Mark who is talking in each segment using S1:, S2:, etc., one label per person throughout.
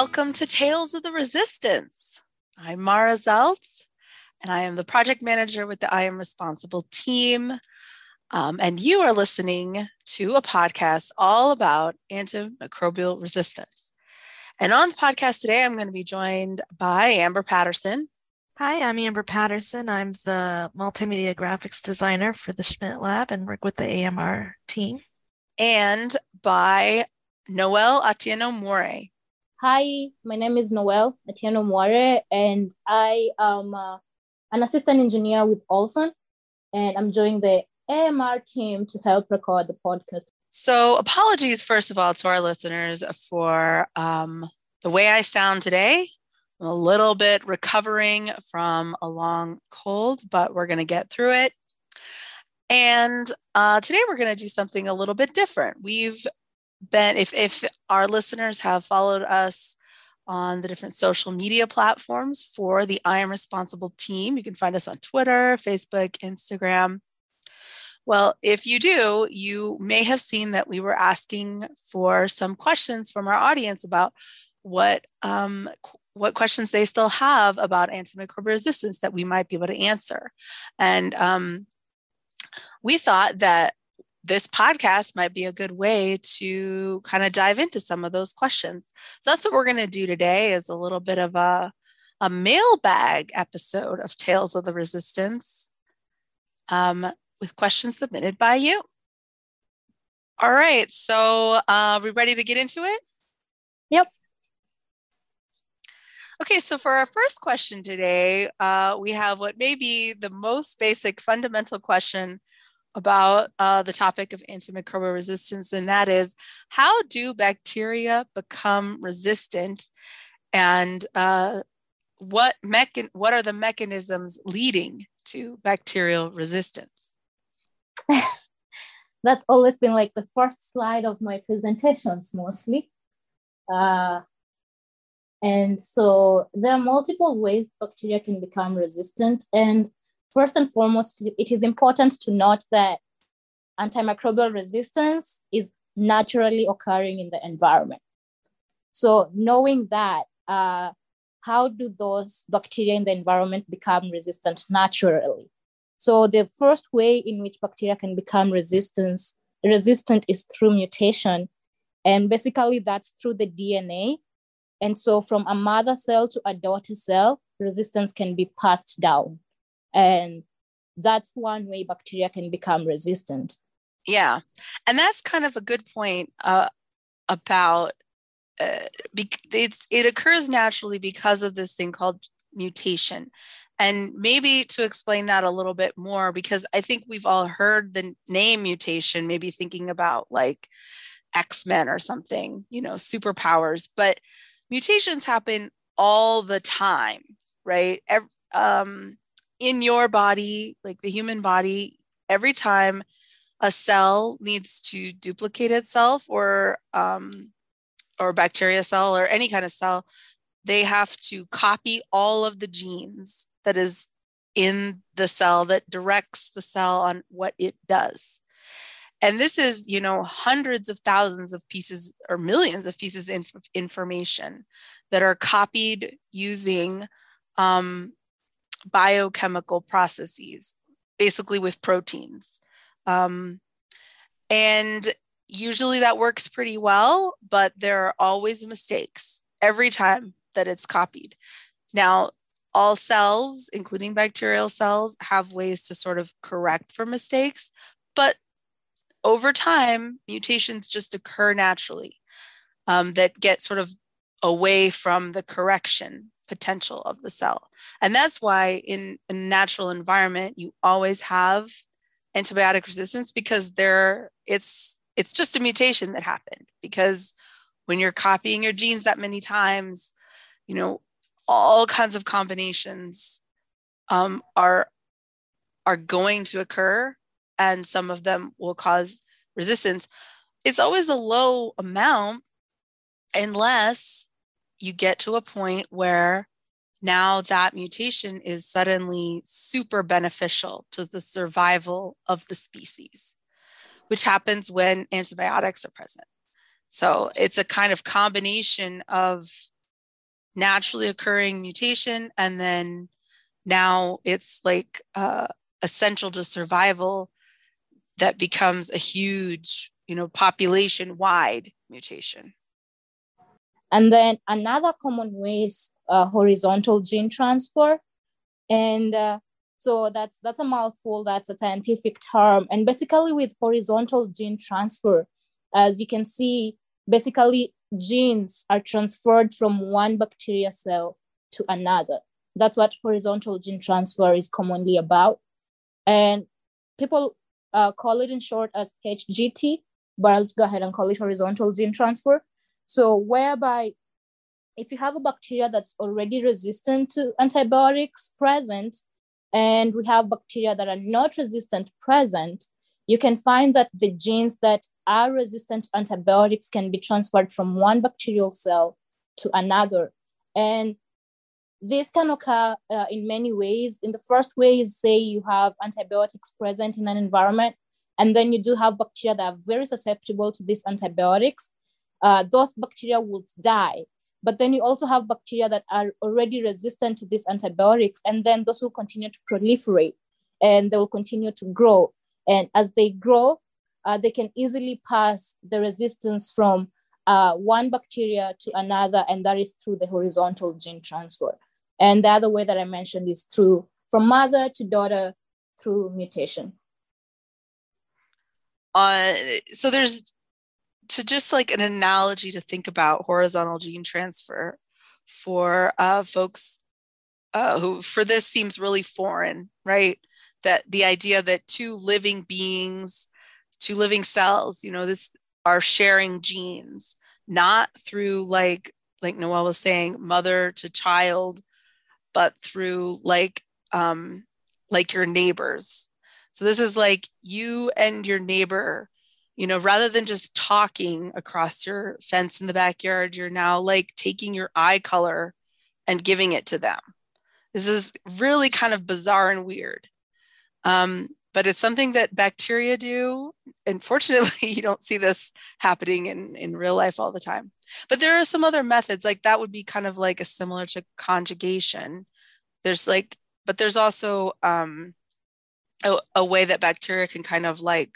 S1: Welcome to Tales of the Resistance. I'm Mara Zeltz, and I am the project manager with the I Am Responsible team. Um, and you are listening to a podcast all about antimicrobial resistance. And on the podcast today, I'm going to be joined by Amber Patterson.
S2: Hi, I'm Amber Patterson. I'm the multimedia graphics designer for the Schmidt Lab and work with the AMR team.
S1: And by Noel Atieno More.
S3: Hi, my name is Noel Atieno More, and I am uh, an assistant engineer with Olsson, and I'm joining the AMR team to help record the podcast.
S1: So, apologies, first of all, to our listeners for um, the way I sound today. I'm a little bit recovering from a long cold, but we're going to get through it. And uh, today we're going to do something a little bit different. We've been if if our listeners have followed us on the different social media platforms for the I am responsible team, you can find us on Twitter, Facebook, Instagram. Well, if you do, you may have seen that we were asking for some questions from our audience about what um, what questions they still have about antimicrobial resistance that we might be able to answer. And um, we thought that this podcast might be a good way to kind of dive into some of those questions. So that's what we're going to do today is a little bit of a, a mailbag episode of Tales of the Resistance um, with questions submitted by you. All right, so uh, are we ready to get into it?
S3: Yep.
S1: Okay, so for our first question today, uh, we have what may be the most basic fundamental question about uh, the topic of antimicrobial resistance, and that is how do bacteria become resistant, and uh, what mechan- what are the mechanisms leading to bacterial resistance?
S3: That's always been like the first slide of my presentations, mostly. Uh, and so there are multiple ways bacteria can become resistant, and First and foremost, it is important to note that antimicrobial resistance is naturally occurring in the environment. So, knowing that, uh, how do those bacteria in the environment become resistant naturally? So, the first way in which bacteria can become resistant, resistant is through mutation. And basically, that's through the DNA. And so, from a mother cell to a daughter cell, resistance can be passed down. And that's one way bacteria can become resistant.
S1: Yeah. And that's kind of a good point uh, about uh, it's it occurs naturally because of this thing called mutation. And maybe to explain that a little bit more, because I think we've all heard the name mutation, maybe thinking about like X Men or something, you know, superpowers. But mutations happen all the time, right? Every, um, in your body, like the human body, every time a cell needs to duplicate itself or um, or bacteria cell or any kind of cell, they have to copy all of the genes that is in the cell that directs the cell on what it does. And this is, you know, hundreds of thousands of pieces or millions of pieces of information that are copied using um, biochemical processes, basically with proteins. Um, and usually that works pretty well, but there are always mistakes every time that it's copied. Now, all cells, including bacterial cells, have ways to sort of correct for mistakes, but over time, mutations just occur naturally um, that get sort of away from the correction potential of the cell. And that's why in a natural environment, you always have antibiotic resistance because there it's it's just a mutation that happened because when you're copying your genes that many times, you know, all kinds of combinations um, are are going to occur and some of them will cause resistance. It's always a low amount unless you get to a point where now that mutation is suddenly super beneficial to the survival of the species, which happens when antibiotics are present. So it's a kind of combination of naturally occurring mutation and then now it's like uh, essential to survival that becomes a huge you know population wide mutation
S3: and then another common way is uh, horizontal gene transfer and uh, so that's that's a mouthful that's a scientific term and basically with horizontal gene transfer as you can see basically genes are transferred from one bacteria cell to another. That's what horizontal gene transfer is commonly about. And people uh, call it in short as HGT, but I'll just go ahead and call it horizontal gene transfer. So, whereby if you have a bacteria that's already resistant to antibiotics present, and we have bacteria that are not resistant present, you can find that the genes that are resistant to antibiotics can be transferred from one bacterial cell to another. And this can occur uh, in many ways. In the first way is say you have antibiotics present in an environment, and then you do have bacteria that are very susceptible to these antibiotics. Uh, those bacteria would die. But then you also have bacteria that are already resistant to these antibiotics, and then those will continue to proliferate and they will continue to grow. And as they grow, uh, they can easily pass the resistance from uh, one bacteria to another, and that is through the horizontal gene transfer. And the other way that I mentioned is through from mother to daughter through mutation.
S1: Uh, so there's to just like an analogy to think about horizontal gene transfer for uh, folks uh, who for this seems really foreign, right? that the idea that two living beings two living cells you know this are sharing genes not through like like noel was saying mother to child but through like um like your neighbors so this is like you and your neighbor you know rather than just talking across your fence in the backyard you're now like taking your eye color and giving it to them this is really kind of bizarre and weird um, but it's something that bacteria do. Unfortunately, you don't see this happening in, in real life all the time. But there are some other methods, like that would be kind of like a similar to conjugation. There's like, but there's also um, a, a way that bacteria can kind of like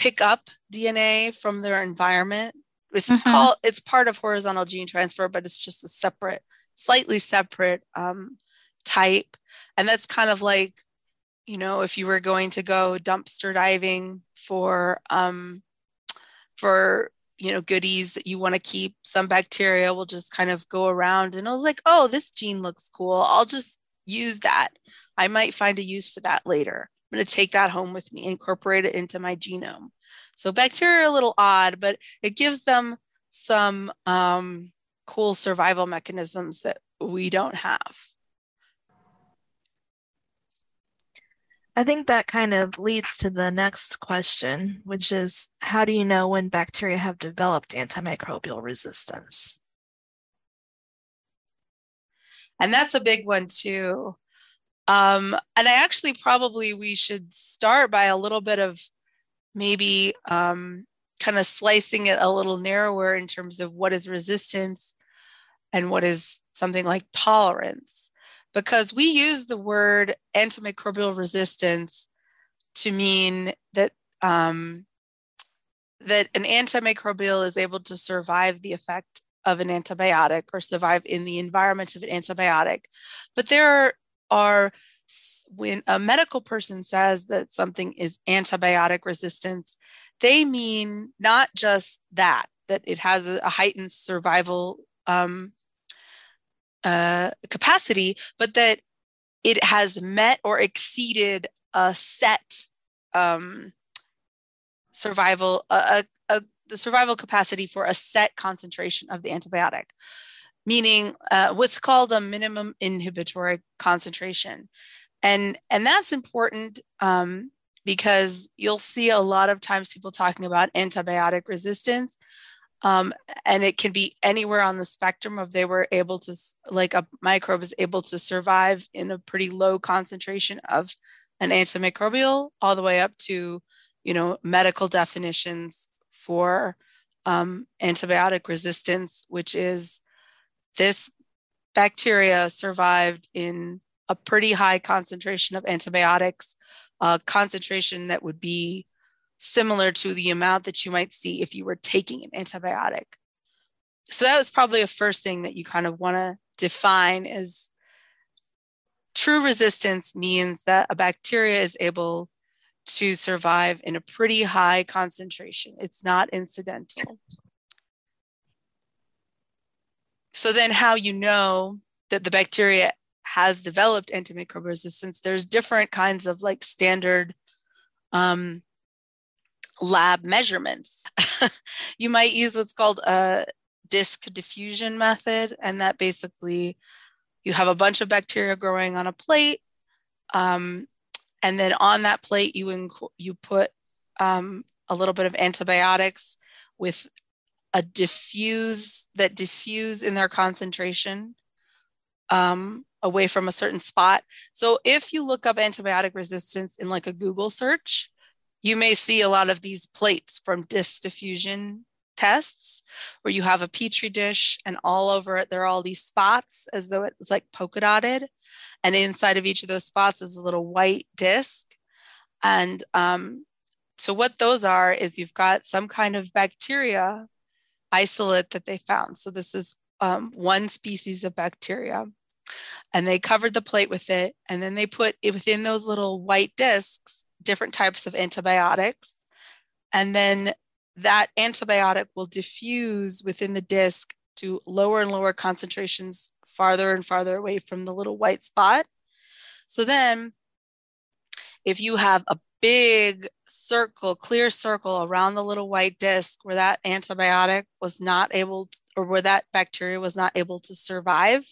S1: pick up DNA from their environment. It's mm-hmm. called, it's part of horizontal gene transfer, but it's just a separate, slightly separate um, type. And that's kind of like you know, if you were going to go dumpster diving for um, for you know goodies that you want to keep, some bacteria will just kind of go around and I was like, oh, this gene looks cool. I'll just use that. I might find a use for that later. I'm going to take that home with me, incorporate it into my genome. So bacteria are a little odd, but it gives them some um, cool survival mechanisms that we don't have.
S2: I think that kind of leads to the next question, which is how do you know when bacteria have developed antimicrobial resistance?
S1: And that's a big one too. Um, and I actually probably we should start by a little bit of maybe um, kind of slicing it a little narrower in terms of what is resistance and what is something like tolerance because we use the word antimicrobial resistance to mean that um, that an antimicrobial is able to survive the effect of an antibiotic or survive in the environment of an antibiotic. But there are when a medical person says that something is antibiotic resistance, they mean not just that, that it has a, heightened survival um, uh, capacity, but that it has met or exceeded a set um, survival, a, a, the survival capacity for a set concentration of the antibiotic, meaning uh, what's called a minimum inhibitory concentration. And, and that's important um, because you'll see a lot of times people talking about antibiotic resistance um, and it can be anywhere on the spectrum of they were able to like a microbe is able to survive in a pretty low concentration of an antimicrobial all the way up to you know medical definitions for um, antibiotic resistance which is this bacteria survived in a pretty high concentration of antibiotics, a concentration that would be similar to the amount that you might see if you were taking an antibiotic. So that was probably a first thing that you kind of want to define as true resistance means that a bacteria is able to survive in a pretty high concentration. It's not incidental. So then how you know that the bacteria has developed antimicrobial resistance, there's different kinds of like standard um, lab measurements. you might use what's called a disk diffusion method, and that basically you have a bunch of bacteria growing on a plate, um, and then on that plate you inc- you put um, a little bit of antibiotics with a diffuse that diffuse in their concentration um, away from a certain spot. So if you look up antibiotic resistance in like a Google search, you may see a lot of these plates from disk diffusion tests where you have a petri dish and all over it there are all these spots as though it's like polka dotted and inside of each of those spots is a little white disc and um, so what those are is you've got some kind of bacteria isolate that they found so this is um, one species of bacteria and they covered the plate with it and then they put it within those little white discs different types of antibiotics. And then that antibiotic will diffuse within the disc to lower and lower concentrations farther and farther away from the little white spot. So then, if you have a big circle, clear circle around the little white disc where that antibiotic was not able to, or where that bacteria was not able to survive,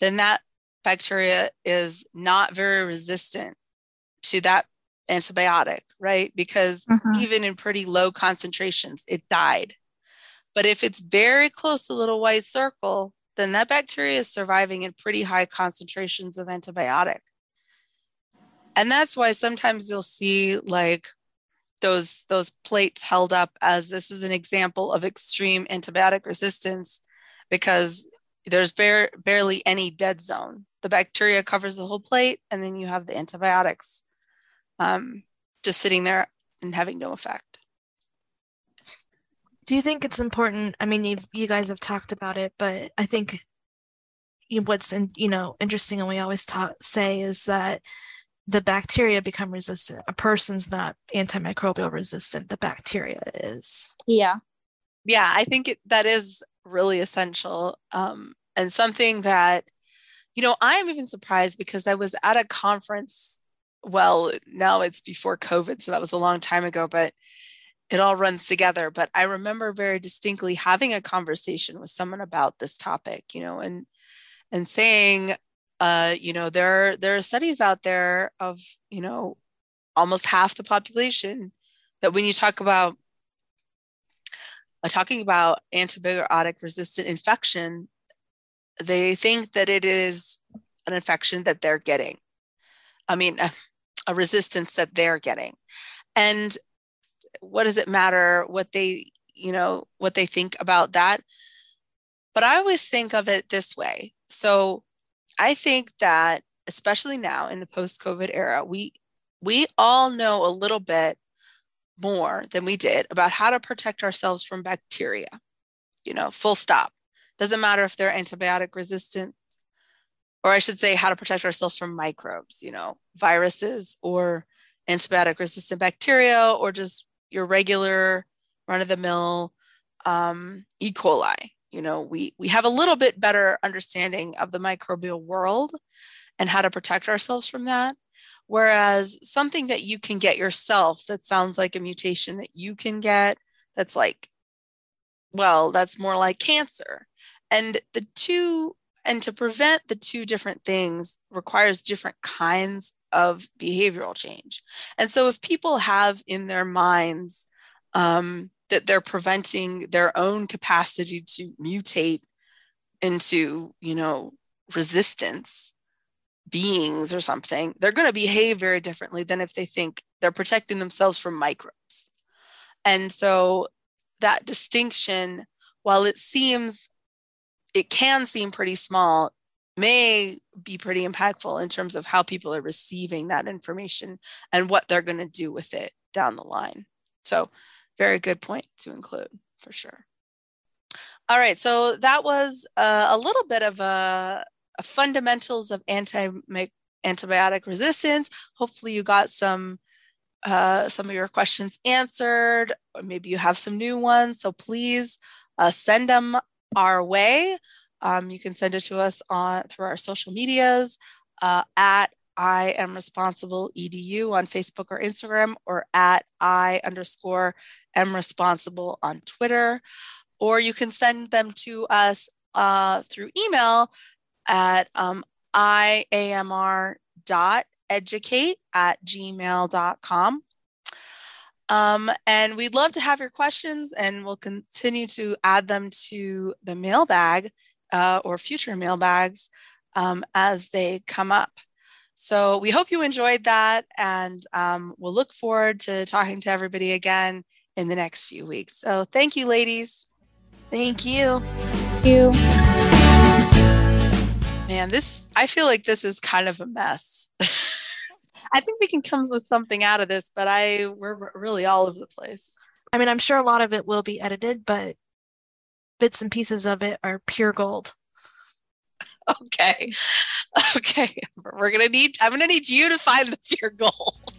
S1: then that bacteria is not very resistant to that antibiotic, right? Because mm-hmm. even in pretty low concentrations, it died. But if it's very close to the little white circle, then that bacteria is surviving in pretty high concentrations of antibiotic. And that's why sometimes you'll see like those those plates held up as this is an example of extreme antibiotic resistance because there's bare, barely any dead zone. The bacteria covers the whole plate, and then you have the antibiotics um, just sitting there and having no effect.
S2: Do you think it's important? I mean, you you guys have talked about it, but I think what's in, you know interesting, and we always talk say is that the bacteria become resistant. A person's not antimicrobial resistant; the bacteria is.
S3: Yeah,
S1: yeah, I think it, that is really essential, um, and something that you know I am even surprised because I was at a conference well, now it's before COVID, so that was a long time ago, but it all runs together. But I remember very distinctly having a conversation with someone about this topic, you know, and and saying, uh, you know, there are, there are studies out there of, you know, almost half the population that when you talk about uh, talking about antibiotic resistant infection, they think that it is an infection that they're getting. I mean, a resistance that they're getting. And what does it matter what they, you know, what they think about that? But I always think of it this way. So I think that especially now in the post-COVID era, we we all know a little bit more than we did about how to protect ourselves from bacteria. You know, full stop. Doesn't matter if they're antibiotic resistant or I should say, how to protect ourselves from microbes, you know, viruses or antibiotic resistant bacteria, or just your regular run of the mill um, E. coli. You know, we, we have a little bit better understanding of the microbial world and how to protect ourselves from that. Whereas something that you can get yourself that sounds like a mutation that you can get, that's like, well, that's more like cancer. And the two and to prevent the two different things requires different kinds of behavioral change. And so if people have in their minds um, that they're preventing their own capacity to mutate into, you know, resistance beings or something, they're going to behave very differently than if they think they're protecting themselves from microbes. And so that distinction, while it seems it can seem pretty small may be pretty impactful in terms of how people are receiving that information and what they're going to do with it down the line. So, very good point to include for sure. All right, so that was uh, a little bit of a, a fundamentals of anti antibiotic resistance. Hopefully, you got some uh, some of your questions answered, or maybe you have some new ones. So please uh, send them our way. Um, you can send it to us on through our social medias uh, at I am responsible edu on Facebook or Instagram, or at I underscore am responsible on Twitter, or you can send them to us uh, through email at um, iamr dot educate at gmail.com. Um, and we'd love to have your questions, and we'll continue to add them to the mailbag uh, or future mailbags um, as they come up. So we hope you enjoyed that, and um, we'll look forward to talking to everybody again in the next few weeks. So thank you, ladies.
S2: Thank you.
S3: Thank you.
S1: Man, this I feel like this is kind of a mess. I think we can come with something out of this, but I we're really all over the place.
S2: I mean, I'm sure a lot of it will be edited, but bits and pieces of it are pure gold.
S1: Okay. Okay. We're gonna need I'm gonna need you to find the pure gold.